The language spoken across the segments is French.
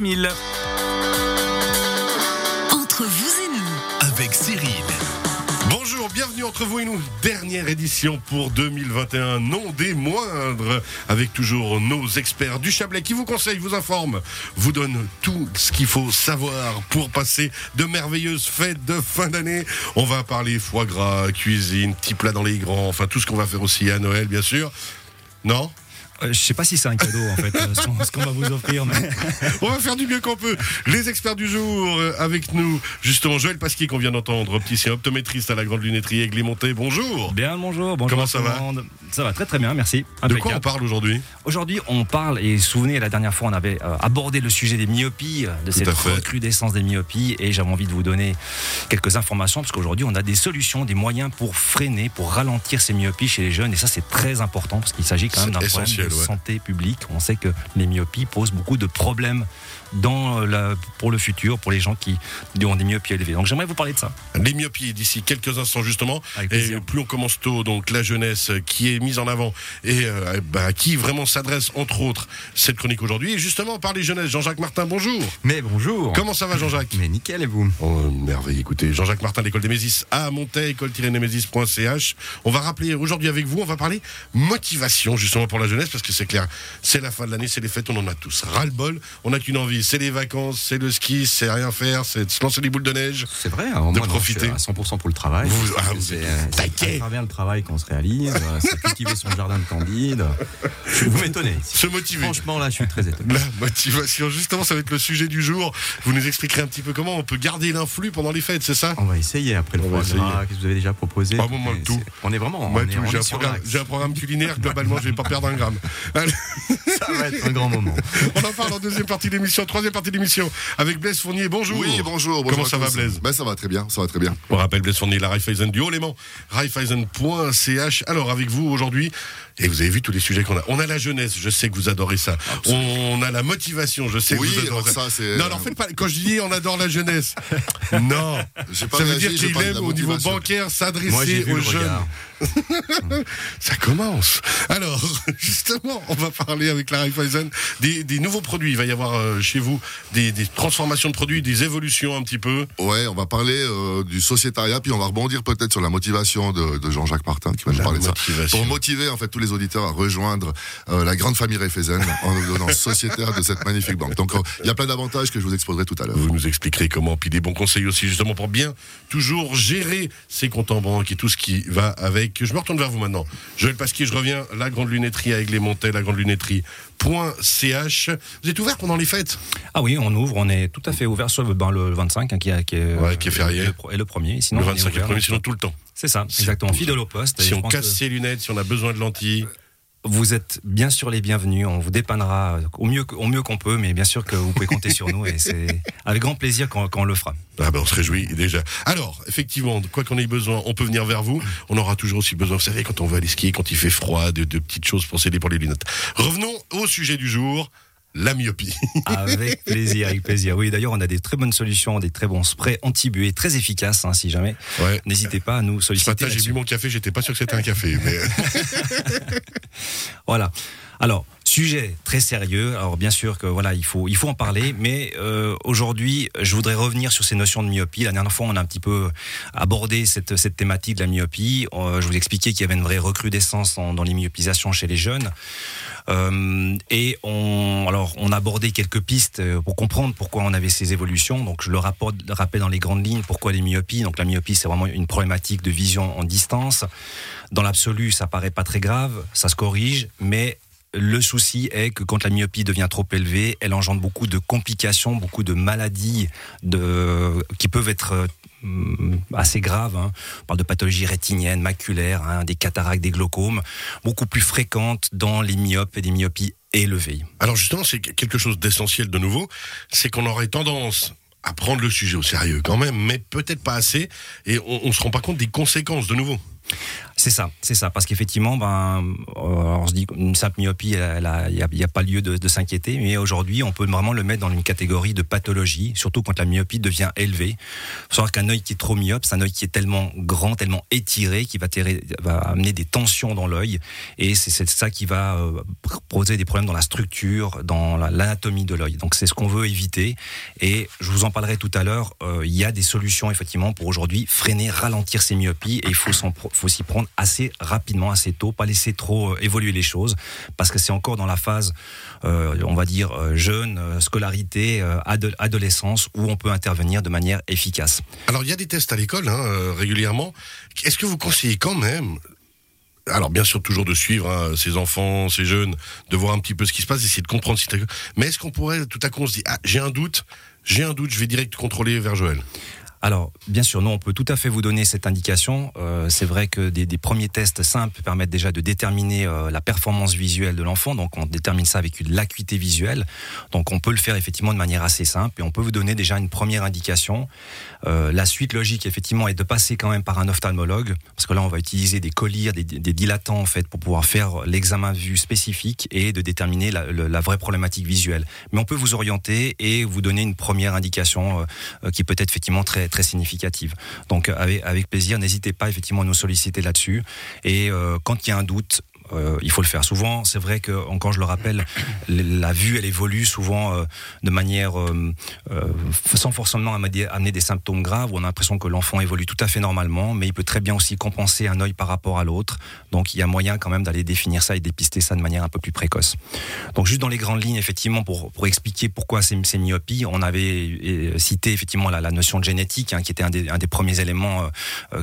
1000. Entre vous et nous, Avec Cyril. Bonjour, bienvenue entre vous et nous. Dernière édition pour 2021, non des moindres, avec toujours nos experts du Chablais qui vous conseillent, vous informent, vous donnent tout ce qu'il faut savoir pour passer de merveilleuses fêtes de fin d'année. On va parler foie gras, cuisine, petits plats dans les grands, enfin tout ce qu'on va faire aussi à Noël, bien sûr. Non? Euh, je sais pas si c'est un cadeau en fait, euh, ce qu'on- va vous offrir, mais On va faire du mieux qu'on peut. Les experts du jour euh, avec nous, justement Joël Pasquier qu'on vient d'entendre, opticien optométriste à la Grande Lunetterie Aiglemonté. Bonjour. bien bonjour, bonjour. Comment à ça tout va monde. Ça va très très bien, merci. De quoi on parle aujourd'hui Aujourd'hui, on parle et souvenez la dernière fois, on avait euh, abordé le sujet des myopies, de cette recrudescence des myopies, et j'avais envie de vous donner quelques informations parce qu'aujourd'hui, on a des solutions, des moyens pour freiner, pour ralentir ces myopies chez les jeunes, et ça c'est très important parce qu'il s'agit quand même d'un problème. Santé publique. On sait que les myopies posent beaucoup de problèmes dans la, pour le futur, pour les gens qui ont des myopies élevées. Donc j'aimerais vous parler de ça. Les myopies d'ici quelques instants justement. Avec Et plus on commence tôt, donc la jeunesse qui est mise en avant et euh, bah, à qui vraiment s'adresse entre autres cette chronique aujourd'hui. Et justement par les jeunesses, Jean-Jacques Martin, bonjour. Mais bonjour. Comment ça va Jean-Jacques? Mais nickel et vous? Oh, merveille, écoutez, Jean-Jacques Martin, l'école des Mésis à Montaigne, école-nemesis.ch. On va rappeler aujourd'hui avec vous, on va parler motivation justement pour la jeunesse parce que c'est clair, c'est la fin de l'année, c'est les fêtes, on en a tous ras-le-bol. On n'a qu'une envie, c'est les vacances, c'est le ski, c'est rien faire, c'est de se lancer des boules de neige. C'est vrai, hein, De moi, profiter. suis à 100% pour le travail. Vous- ah, vous c'est êtes euh, à travers le travail qu'on se réalise, euh, c'est cultiver son jardin de candide. Je- Vous m'étonnez. Se motiver. Franchement, là, je suis très étonné. La motivation, justement, ça va être le sujet du jour. Vous nous expliquerez un petit peu comment on peut garder l'influx pendant les fêtes, c'est ça? On va essayer après le On. Qu'est-ce que vous avez déjà proposé? Bon, moi, C'est- tout. On est vraiment. Tout, on j'ai un, programme, l'axe. j'ai un programme culinaire, globalement, je vais pas perdre un gramme. Allez, Ça va être un grand moment. on en parle en deuxième partie d'émission, troisième partie d'émission, avec Blaise Fournier. Bonjour. Oui, bonjour. bonjour Comment ça va. Blaise ben, Ça va très bien, ça va très bien. On rappelle Blaise Fournier, la Raiffeisen du Haut-Léman, raiffeisen.ch. Alors, avec vous aujourd'hui, et vous avez vu tous les sujets qu'on a. On a la jeunesse, je sais que vous adorez ça. On a la motivation, je sais Oui, que vous adorez alors ça, c'est- Non, alors faites pas. Quand je dis on adore la jeunesse, non. Pas Ça veut dire qu'il aime au niveau bancaire s'adresser aux jeunes. Ça commence. Alors, justement, on va parler avec la Raiffeisen des, des nouveaux produits. Il va y avoir euh, chez vous des, des transformations de produits, des évolutions un petit peu. Ouais, on va parler euh, du sociétariat, puis on va rebondir peut-être sur la motivation de, de Jean-Jacques Martin qui va nous parler de ça. motivation. Pour motiver en fait tous les auditeurs à rejoindre euh, la grande famille Raiffeisen en nous donnant sociétaire de cette magnifique banque. Donc euh, il y a plein d'avantages que je vous exposerai tout à l'heure. Vous nous expliquerez comment, puis des bons conseils aussi, justement, pour bien toujours gérer ses comptes en banque et tout ce qui va avec. Je me retourne vers vous maintenant. Joël Pasquier, je reviens. La Grande Lunetterie à Aiglemontet, la Grande Lunetterie.ch. Vous êtes ouvert pendant les fêtes? Ah oui, on ouvre, on est tout à fait ouvert sur le, ben, le 25 hein, qui, est- qui est, Ouais, qui est férié. et le, pro- et le premier. Sinon, Le on est 25 et le premier, sinon tout le temps. C'est ça, exactement. Fidèle au poste. Si on casse que ses lunettes, si on a besoin de lentilles. Vous êtes bien sûr les bienvenus. On vous dépannera au mieux, au mieux qu'on peut, mais bien sûr que vous pouvez compter sur nous et c'est avec grand plaisir qu'on qu'on le fera. Ah ben on se réjouit déjà. Alors, effectivement, quoi qu'on ait besoin, on peut venir vers vous. On aura toujours aussi besoin, vous savez, quand on veut aller skier, quand il fait froid, de, de petites choses pour s'aider pour les lunettes. Revenons au sujet du jour, la myopie. Avec plaisir, avec plaisir. Oui, d'ailleurs, on a des très bonnes solutions, des très bons sprays anti-buée, très efficaces, hein, si jamais. Ouais. N'hésitez pas à nous solliciter. j'ai bu mon café, j'étais pas sûr que c'était un café. Mais... Voilà. Alors, sujet très sérieux. Alors, bien sûr que voilà, il faut, il faut en parler. Mais euh, aujourd'hui, je voudrais revenir sur ces notions de myopie. La dernière fois, on a un petit peu abordé cette, cette thématique de la myopie. Euh, je vous expliquais qu'il y avait une vraie recrudescence en- dans les myopisations chez les jeunes. Euh, et on, alors, on a abordé quelques pistes pour comprendre pourquoi on avait ces évolutions. Donc, je le rapporte, rappelle dans les grandes lignes pourquoi les myopies. Donc, la myopie, c'est vraiment une problématique de vision en distance. Dans l'absolu, ça paraît pas très grave, ça se corrige, mais le souci est que quand la myopie devient trop élevée, elle engendre beaucoup de complications, beaucoup de maladies qui peuvent être euh, assez graves. hein. On parle de pathologies rétiniennes, maculaires, hein, des cataractes, des glaucomes, beaucoup plus fréquentes dans les myopes et des myopies élevées. Alors justement, c'est quelque chose d'essentiel de nouveau, c'est qu'on aurait tendance à prendre le sujet au sérieux quand même, mais peut-être pas assez, et on, on se rend pas compte des conséquences de nouveau. C'est ça, c'est ça, parce qu'effectivement, ben, euh, on se dit qu'une simple myopie, il n'y a, pas lieu de, s'inquiéter, mais aujourd'hui, on peut vraiment le mettre dans une catégorie de pathologie, surtout quand la myopie devient élevée. Il faut savoir qu'un œil qui est trop myope, c'est un œil qui est tellement grand, tellement étiré, qui va, va amener des tensions dans l'œil, et c'est ça qui va euh, poser des problèmes dans la structure, dans l'anatomie de l'œil. Donc c'est ce qu'on veut éviter, et je vous en parlerai tout à l'heure. Euh, il y a des solutions effectivement pour aujourd'hui freiner, ralentir ces myopies, et il faut s'y prendre assez rapidement, assez tôt, pas laisser trop euh, évoluer les choses, parce que c'est encore dans la phase, euh, on va dire, euh, jeune, scolarité, adolescence, où on peut intervenir de manière efficace. Alors, il y a des tests à l'école, hein, régulièrement. Est-ce que vous conseillez quand même alors bien sûr toujours de suivre hein, ces enfants, ces jeunes, de voir un petit peu ce qui se passe, d'essayer de comprendre si mais est-ce qu'on pourrait tout à coup on se dit ah j'ai un doute, j'ai un doute, je vais direct contrôler vers Joël? Alors, bien sûr, nous, on peut tout à fait vous donner cette indication. Euh, c'est vrai que des, premiers tests simples permettent déjà de déterminer euh, la performance visuelle de l'enfant. Donc, on détermine ça avec une l'acuité visuelle. Donc, on peut le faire effectivement de manière assez simple et on peut vous donner déjà une première indication. Euh, la suite logique, effectivement, est de passer quand même par un ophtalmologue, parce que là, on va utiliser des colliers, des, dilatants, en fait, pour pouvoir faire l'examen vue spécifique et de déterminer la, la, vraie problématique visuelle. Mais on peut vous orienter et vous donner une première indication qui peut être effectivement très très significative. Donc avec, plaisir, n'hésitez pas effectivement à nous solliciter là-dessus. Et euh, quand il y a un doute, euh, il faut le faire. Souvent, c'est vrai que, encore je le rappelle, la vue, elle évolue souvent euh, de manière euh, sans forcément amener des symptômes graves. On a l'impression que l'enfant évolue tout à fait normalement, mais il peut très bien aussi compenser un œil par rapport à l'autre. Donc, il y a moyen quand même d'aller définir ça et dépister ça de manière un peu plus précoce. Donc, juste dans les grandes lignes, effectivement, pour, pour expliquer pourquoi ces, ces myopies, on avait cité effectivement la, la notion de génétique, hein, qui était un des, un des, premiers éléments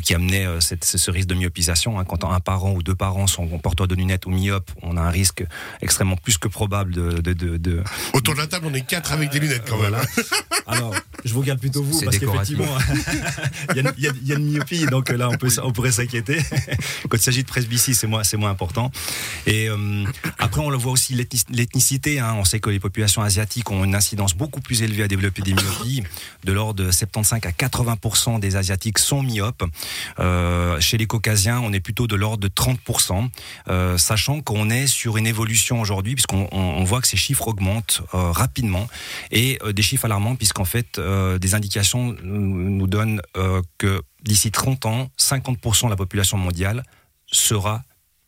qui amenait cette, ce risque de myopisation. Hein, quand un parent ou deux parents sont porteurs de lunettes ou myope, on a un risque extrêmement plus que probable de. de, Autour de la table, on est quatre avec des lunettes quand même. Alors, je vous regarde plutôt vous, parce qu'effectivement, il y, a une myopie, donc là, on, peut, on pourrait s'inquiéter. Quand il s'agit de presbytie, c'est moins, moins important. Et euh, après, on le voit aussi l'ethnicité. Hein. On sait que les populations asiatiques ont une incidence beaucoup plus élevée à développer des myopies. De l'ordre de 75 à 80% des Asiatiques sont myopes. Euh, chez les Caucasiens, on est plutôt de l'ordre de 30%. Euh, sachant qu'on est sur une évolution aujourd'hui, puisqu'on voit que ces chiffres augmentent euh, rapidement, et euh, des chiffres alarmants, puisqu'en fait, des indications nous donnent que d'ici 30 ans, 50% de la population mondiale sera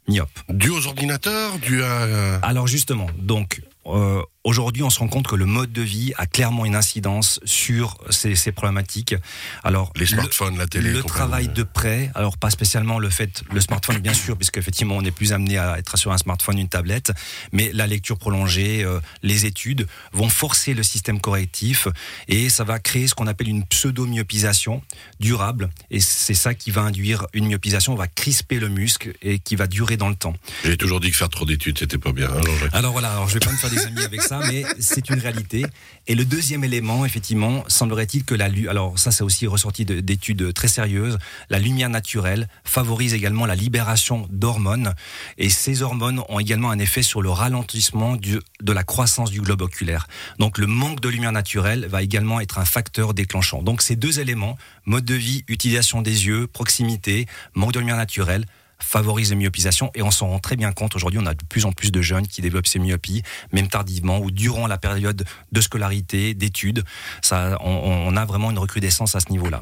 myope. Dû aux ordinateurs, dû à... Alors justement, donc euh, aujourd'hui, on se rend compte que le mode de vie a clairement une incidence sur ces, problématiques. Alors, les smartphones, la télé, le travail de près. Alors, pas spécialement le fait, le smartphone, bien sûr, puisque effectivement, on est plus amené à être sur un smartphone, une tablette, mais la lecture prolongée, euh, les études vont forcer le système correctif et ça va créer ce qu'on appelle une pseudo-myopisation durable. Et c'est ça qui va induire une myopisation, on va crisper le muscle et qui va durer dans le temps. J'ai toujours dit que faire trop d'études, c'était pas bien. Hein, alors voilà, alors je vais pas me faire des amis avec mais c'est une réalité. Et le deuxième élément, effectivement, semblerait-il que la alors ça c'est aussi ressorti d'études très sérieuses, la lumière naturelle favorise également la libération d'hormones et ces hormones ont également un effet sur le ralentissement de la croissance du globe oculaire. Donc le manque de lumière naturelle va également être un facteur déclenchant. Donc ces deux éléments, mode de vie, utilisation des yeux, proximité, manque de lumière naturelle, favorise les myopisations et on s'en rend très bien compte. Aujourd'hui, on a de plus en plus de jeunes qui développent ces myopies, même tardivement ou durant la période de scolarité, d'études. On, a vraiment une recrudescence à ce niveau-là.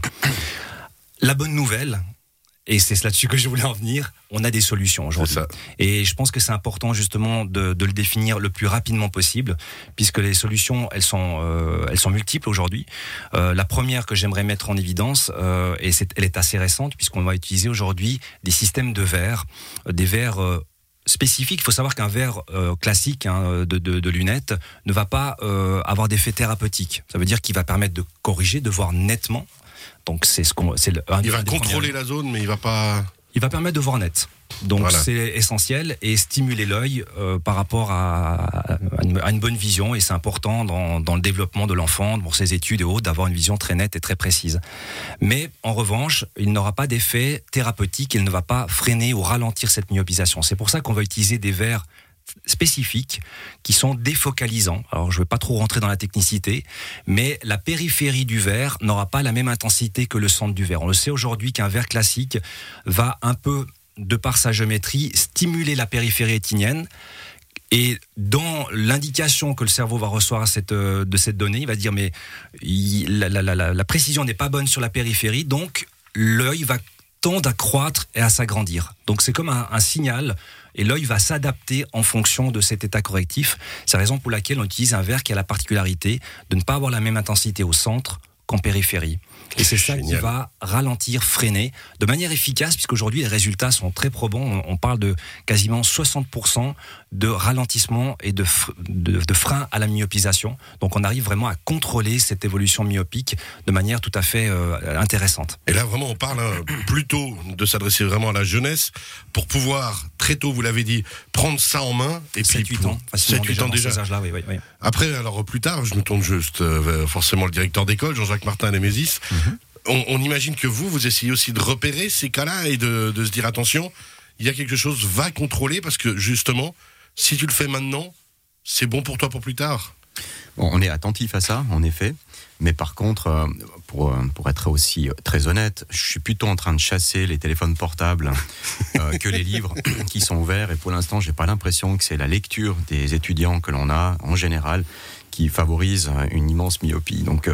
La bonne nouvelle, et c'est là-dessus que je voulais en venir. On a des solutions aujourd'hui. Et je pense que c'est important justement de, le définir le plus rapidement possible, puisque les solutions, elles sont, euh, elles sont multiples aujourd'hui. Euh, la première que j'aimerais mettre en évidence, euh, et elle est assez récente, puisqu'on va utiliser aujourd'hui des systèmes de verre, des verres spécifiques. Il faut savoir qu'un verre classique hein, de, de, lunettes ne va pas avoir d'effet thérapeutique. Ça veut dire qu'il va permettre de corriger, de voir nettement donc c'est ce qu'on, c'est Il va contrôler la zone, mais il va pas. Il va permettre de voir net. Donc c'est essentiel et stimuler l'œil euh, par rapport à, une, bonne vision et c'est important dans, dans, le développement de l'enfant, pour ses études et autres, d'avoir une vision très nette et très précise. Mais en revanche, il n'aura pas d'effet thérapeutique, il ne va pas freiner ou ralentir cette myopisation. C'est pour ça qu'on va utiliser des verres spécifiques qui sont défocalisants. Alors je ne vais pas trop rentrer dans la technicité, mais la périphérie du verre n'aura pas la même intensité que le centre du verre. On le sait aujourd'hui qu'un verre classique va un peu de par sa géométrie, stimuler la périphérie rétinienne. Et dans l'indication que le cerveau va recevoir euh, de cette donnée, il va dire mais la, précision n'est pas bonne sur la périphérie, donc l'œil va tendre à croître et à s'agrandir. Donc c'est comme un, signal et l'œil va s'adapter en fonction de cet état correctif. C'est la raison pour laquelle on utilise un verre qui a la particularité de ne pas avoir la même intensité au centre qu'en périphérie. Et c'est ça qui va ralentir, freiner de manière efficace, puisqu'aujourd'hui les résultats sont très probants. On parle de quasiment 60% de ralentissement et de, de, de, frein à la myopisation. Donc on arrive vraiment à contrôler cette évolution myopique de manière tout à fait euh, intéressante. Et là vraiment on parle hein, plutôt de s'adresser vraiment à la jeunesse pour pouvoir très tôt, vous l'avez dit, prendre ça en main. Et 7, puis 8 ans, 7, 8 ans déjà. Là, oui, oui, oui. Après, alors plus tard, je me tourne juste euh, forcément le directeur d'école, Jean-Jacques Martin Nemesis. Mm -hmm. On, on, imagine que vous, vous essayez aussi de repérer ces cas-là et de, de se dire attention, il y a quelque chose, va contrôler parce que justement, si tu le fais maintenant, c'est bon pour toi pour plus tard. Bon, on est attentif à ça, en effet. Mais par contre, euh, pour, pour être aussi très honnête, je suis plutôt en train de chasser les téléphones portables euh, que les livres qui sont ouverts. Et pour l'instant, j'ai pas l'impression que c'est la lecture des étudiants que l'on a en général qui favorise une immense myopie. Donc, euh,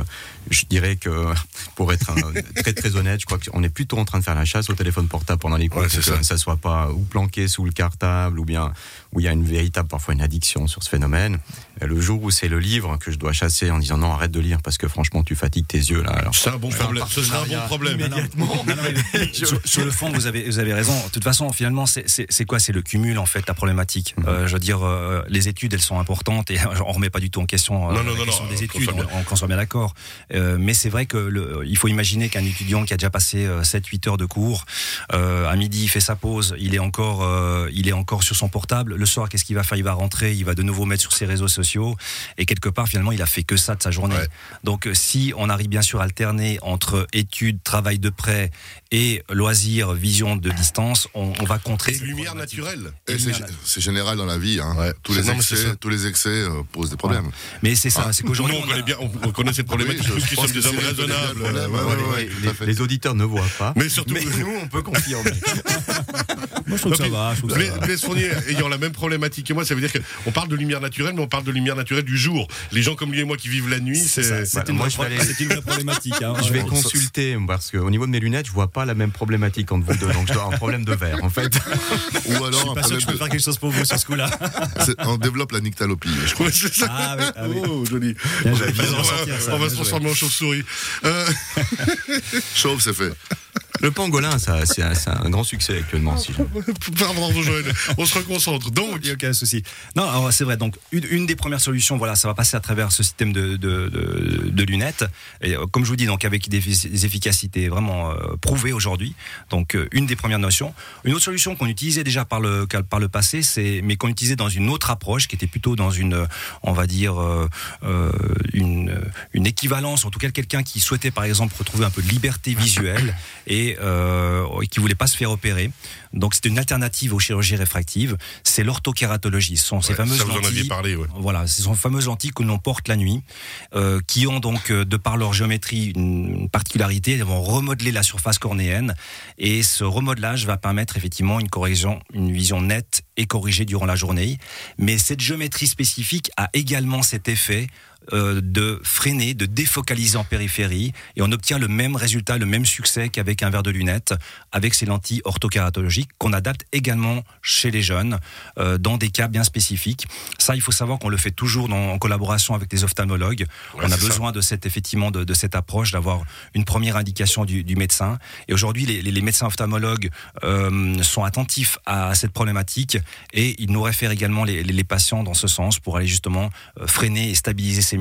je dirais que, pour être un, très très honnête, je crois qu'on est plutôt en train de faire la chasse au téléphone portable pendant les cours, Ouais, pour c'est que ça. ça soit pas ou planqué sous le cartable, ou bien où il y a une véritable, parfois une addiction sur ce phénomène. Et le jour où c'est le livre que je dois chasser en disant non, arrête de lire parce que franchement, tu fatigues tes yeux là. Alors, C'est un bon problème. Ce un bon problème. immédiatement. Non, non, mais sur, sur le fond, vous avez, vous avez raison. De toute façon, finalement, c'est- quoi? C'est le cumul, en fait, la problématique. Euh, je veux dire, euh, les études, elles sont importantes et on remet pas du tout en question, euh, Non, non, la non, question non, des études, on, on- soit bien d'accord. Euh, mais c'est vrai que le, il faut imaginer qu'un étudiant qui a déjà passé 7-8 heures de cours, euh, à midi, il fait sa pause, il est encore, euh, il est encore sur son portable. Le soir, qu'est-ce qu'il va faire? Il va rentrer, il va de nouveau mettre sur ses réseaux sociaux et quelque part, finalement, il a fait que ça de sa journée. Ouais. Donc, euh, si on arrive bien sûr à alterner entre études, travail de près et loisirs, vision de distance, on, on va contrer Et lumière naturelle. Et c'est c'est général dans la vie. Hein. Ouais. Tous, les Non, mais excès, ça. tous les excès euh, posent des problèmes. Mais c'est ça, Ah. c'est Nous, qu'aujourd'hui, on on a- connaît bien, on, on connaît cette problématique, Oui, qui pense sommes que des hommes raisonnables. problème, Ouais, ouais, ouais, ouais, ouais. tout à fait. les auditeurs ne voient pas. Mais surtout, nous, on peut confirmer. Moi, je trouve que ça va. Blaise Fournier ayant la même problématique que moi, ça veut dire qu'on parle de lumière naturelle, mais on parle de lumière naturelle du jour. Les gens comme lui et moi qui vivent la nuit, C'est c'est. une, vraie problématique. Je vais consulter parce qu'au niveau de mes lunettes, je vois pas la même problématique entre vous deux. Donc je dois avoir un problème de verre en fait. Ou alors, un Pas sûr que je peux de- faire quelque chose pour vous sur ce coup-là. on développe la nyctalopie, je crois. Ça. Ah oui, ah oui. Oh, joli. Bien on va, on se transformer en chauve-souris. Euh, Chauve, c'est fait. Le pangolin, ça, c'est un, grand succès actuellement. Si pardon, Joël. On se reconcentre. Donc, Il n'y a aucun souci. Non, c'est vrai. Donc, une, une des premières solutions, voilà, ça va passer à travers ce système de, de, de, de lunettes. Et euh, comme je vous dis, donc avec des, effi- des efficacités vraiment euh, prouvées aujourd'hui. Donc, euh, une des premières notions. Une autre solution qu'on utilisait déjà par le par le passé, c'est mais qu'on utilisait dans une autre approche, qui était plutôt dans une, on va dire, euh, une une équivalence, en tout cas quelqu'un qui souhaitait par exemple retrouver un peu de liberté visuelle et euh, et qui voulait pas se faire opérer. Donc, c'est une alternative aux chirurgies réfractives. C'est l'orthokératologie. Ce sont ces ouais, fameuses ça vous en aviez lentilles. parlé, ouais. Voilà, ce sont fameuses lentilles que l'on porte la nuit, euh, qui ont donc, euh, de par leur géométrie, une particularité. Elles vont remodeler la surface cornéenne, et ce remodelage va permettre effectivement une correction, une vision nette et corrigée durant la journée. Mais cette géométrie spécifique a également cet effet euh, de freiner, de défocaliser en périphérie, et on obtient le même résultat, le même succès qu'avec un verre de lunettes, avec ces lentilles orthokératologiques qu'on adapte également chez les jeunes, euh, dans des cas bien spécifiques. Ça, il faut savoir qu'on le fait toujours dans- en collaboration avec des ophtalmologues. Ouais, on a ça. besoin de cette effectivement de, de cette approche, d'avoir une première indication du, du médecin. Et aujourd'hui, les, médecins ophtalmologues euh, sont attentifs à cette problématique et ils nous réfèrent également les, les- les patients dans ce sens pour aller justement freiner et stabiliser ces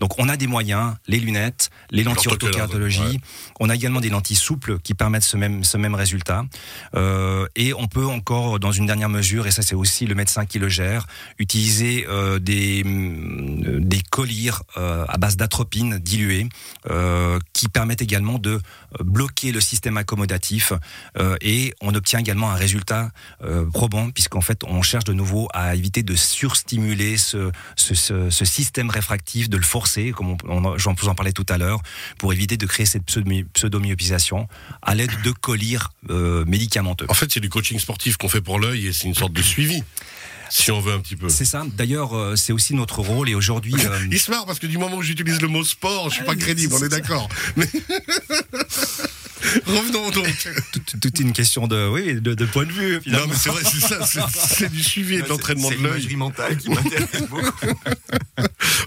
Donc, on a des moyens, les lunettes, les lentilles ouais. On a également des lentilles souples qui permettent ce même, ce même résultat. Euh, et on peut encore, dans une dernière mesure, et ça c'est aussi le médecin qui le gère, utiliser euh, des, mm, des collyres euh, à base d'atropine diluée qui permettent également de bloquer le système accommodatif et on obtient également un résultat probant puisqu'en fait on cherche de nouveau à éviter de surstimuler ce, ce, ce, ce système réfractaire de le forcer, comme on, j'en vous en parlais tout à l'heure, pour éviter de créer cette pseudo- pseudomyopisation à l'aide de collyres euh, médicamenteux. En fait, c'est du coaching sportif qu'on fait pour l'œil et c'est une sorte de suivi, si on veut un petit peu. C'est ça. D'ailleurs, euh, c'est aussi notre rôle. Et aujourd'hui, euh, Il se marre parce que du moment où j'utilise le mot sport, je suis pas crédible, on est d'accord. Mais revenons donc. toute, toute une question de, oui, de, de point de vue. Non, mais c'est vrai, c'est ça, c'est- c'est du suivi et de l'entraînement de C'est l'œil. l'imagerie mentale qui m'intéresse beaucoup.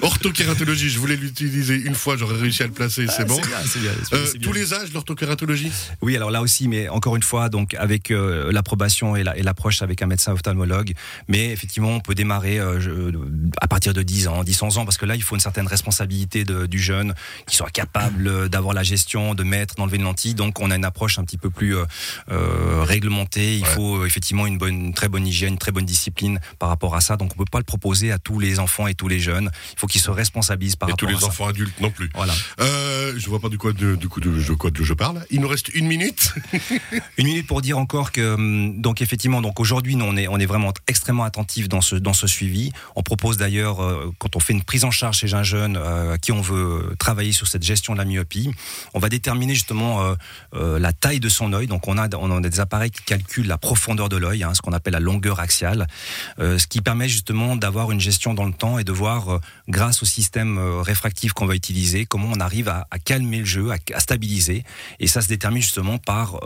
Orthokératologie, je voulais l'utiliser une fois, j'aurais réussi à le placer, c'est bon. C'est bien, c'est bien, c'est Euh, bien, c'est tous les âges, l'orthokératologie Oui, alors là aussi, mais encore une fois, donc avec euh, l'approbation et la- et l'approche avec un médecin ophtalmologue. Mais effectivement, on peut démarrer euh, je- à partir de 10 ans, 10 11 ans, parce que là, il faut une certaine responsabilité de- du jeune qui soit capable euh, d'avoir la gestion, de mettre, d'enlever une lentille. Donc, on a une approche un petit peu plus euh, euh, réglementée. Il Ouais. faut euh, effectivement une bonne, une très bonne hygiène, une très bonne discipline par rapport à ça. Donc, on peut pas le proposer à tous les enfants et tous les jeunes. Il faut qu'ils se responsabilisent par Et tous rapport les à enfants adultes non plus. ça. Voilà. Euh, je vois pas du quoi de, du coup de, de quoi de je parle. Il nous reste une minute. Une minute pour dire encore que hum, donc effectivement donc aujourd'hui on est on est vraiment extrêmement attentif dans ce dans ce suivi. On propose d'ailleurs euh, quand on fait une prise en charge chez un jeune euh, à qui on veut travailler sur cette gestion de la myopie, on va déterminer justement euh, la taille de son œil. Donc on a on a des appareils qui calculent la profondeur de l'œil, hein, ce qu'on appelle la longueur axiale, euh, ce qui permet justement d'avoir une gestion dans le temps et de voir euh, grâce au système réfractif qu'on va utiliser comment on arrive à, calmer le jeu, à, à stabiliser. Et ça se détermine justement par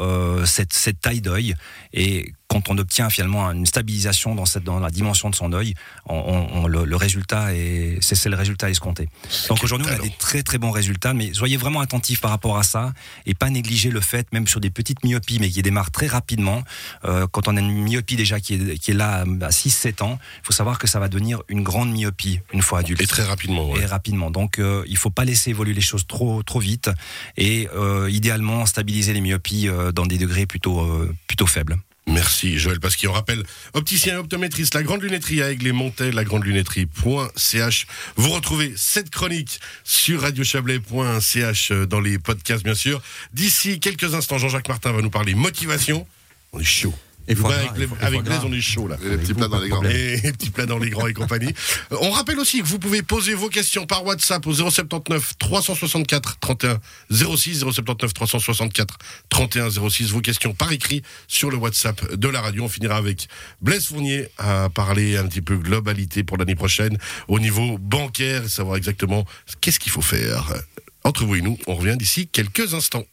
cette, cette taille d'œil. Et quand on obtient finalement une stabilisation dans, cette, dans la dimension de son œil, on, on- on- le, le résultat est, c'est, le résultat escompté. Donc aujourd'hui, on a des très très bons résultats, mais soyez vraiment attentifs par rapport à ça et pas négliger le fait, même sur des petites myopies, mais qui démarrent très rapidement, euh, quand on a une myopie déjà qui est, qui est là à 6-7 ans, il faut savoir que ça va devenir une grande myopie une fois adulte Et très rapidement. ouais. et rapidement. Donc, euh, il faut pas laisser évoluer les choses trop trop vite et euh, idéalement stabiliser les myopies euh, dans des degrés plutôt plutôt faibles. Merci Joël Pasquier. On rappelle, opticien et optométriste, la grande lunetterie à Aigle et Montet, la grande lunetterie.ch. Vous retrouvez cette chronique sur radiochablais.ch euh, dans les podcasts, bien sûr. D'ici quelques instants, Jean-Jacques Martin va nous parler motivation. On est chaud. Et avec foie Blaise, on est chaud là. Et les petits plats dans les grands. Et les petits plats dans les grands et compagnie. On rappelle aussi que vous pouvez poser vos questions par WhatsApp au 079 364 31 06 079 364 31 06. Vos questions par écrit sur le WhatsApp de la radio. On finira avec Blaise Fournier à parler un petit peu globalité pour l'année prochaine au niveau bancaire et savoir exactement qu'est-ce qu'il faut faire. Entre vous et nous, on revient d'ici quelques instants.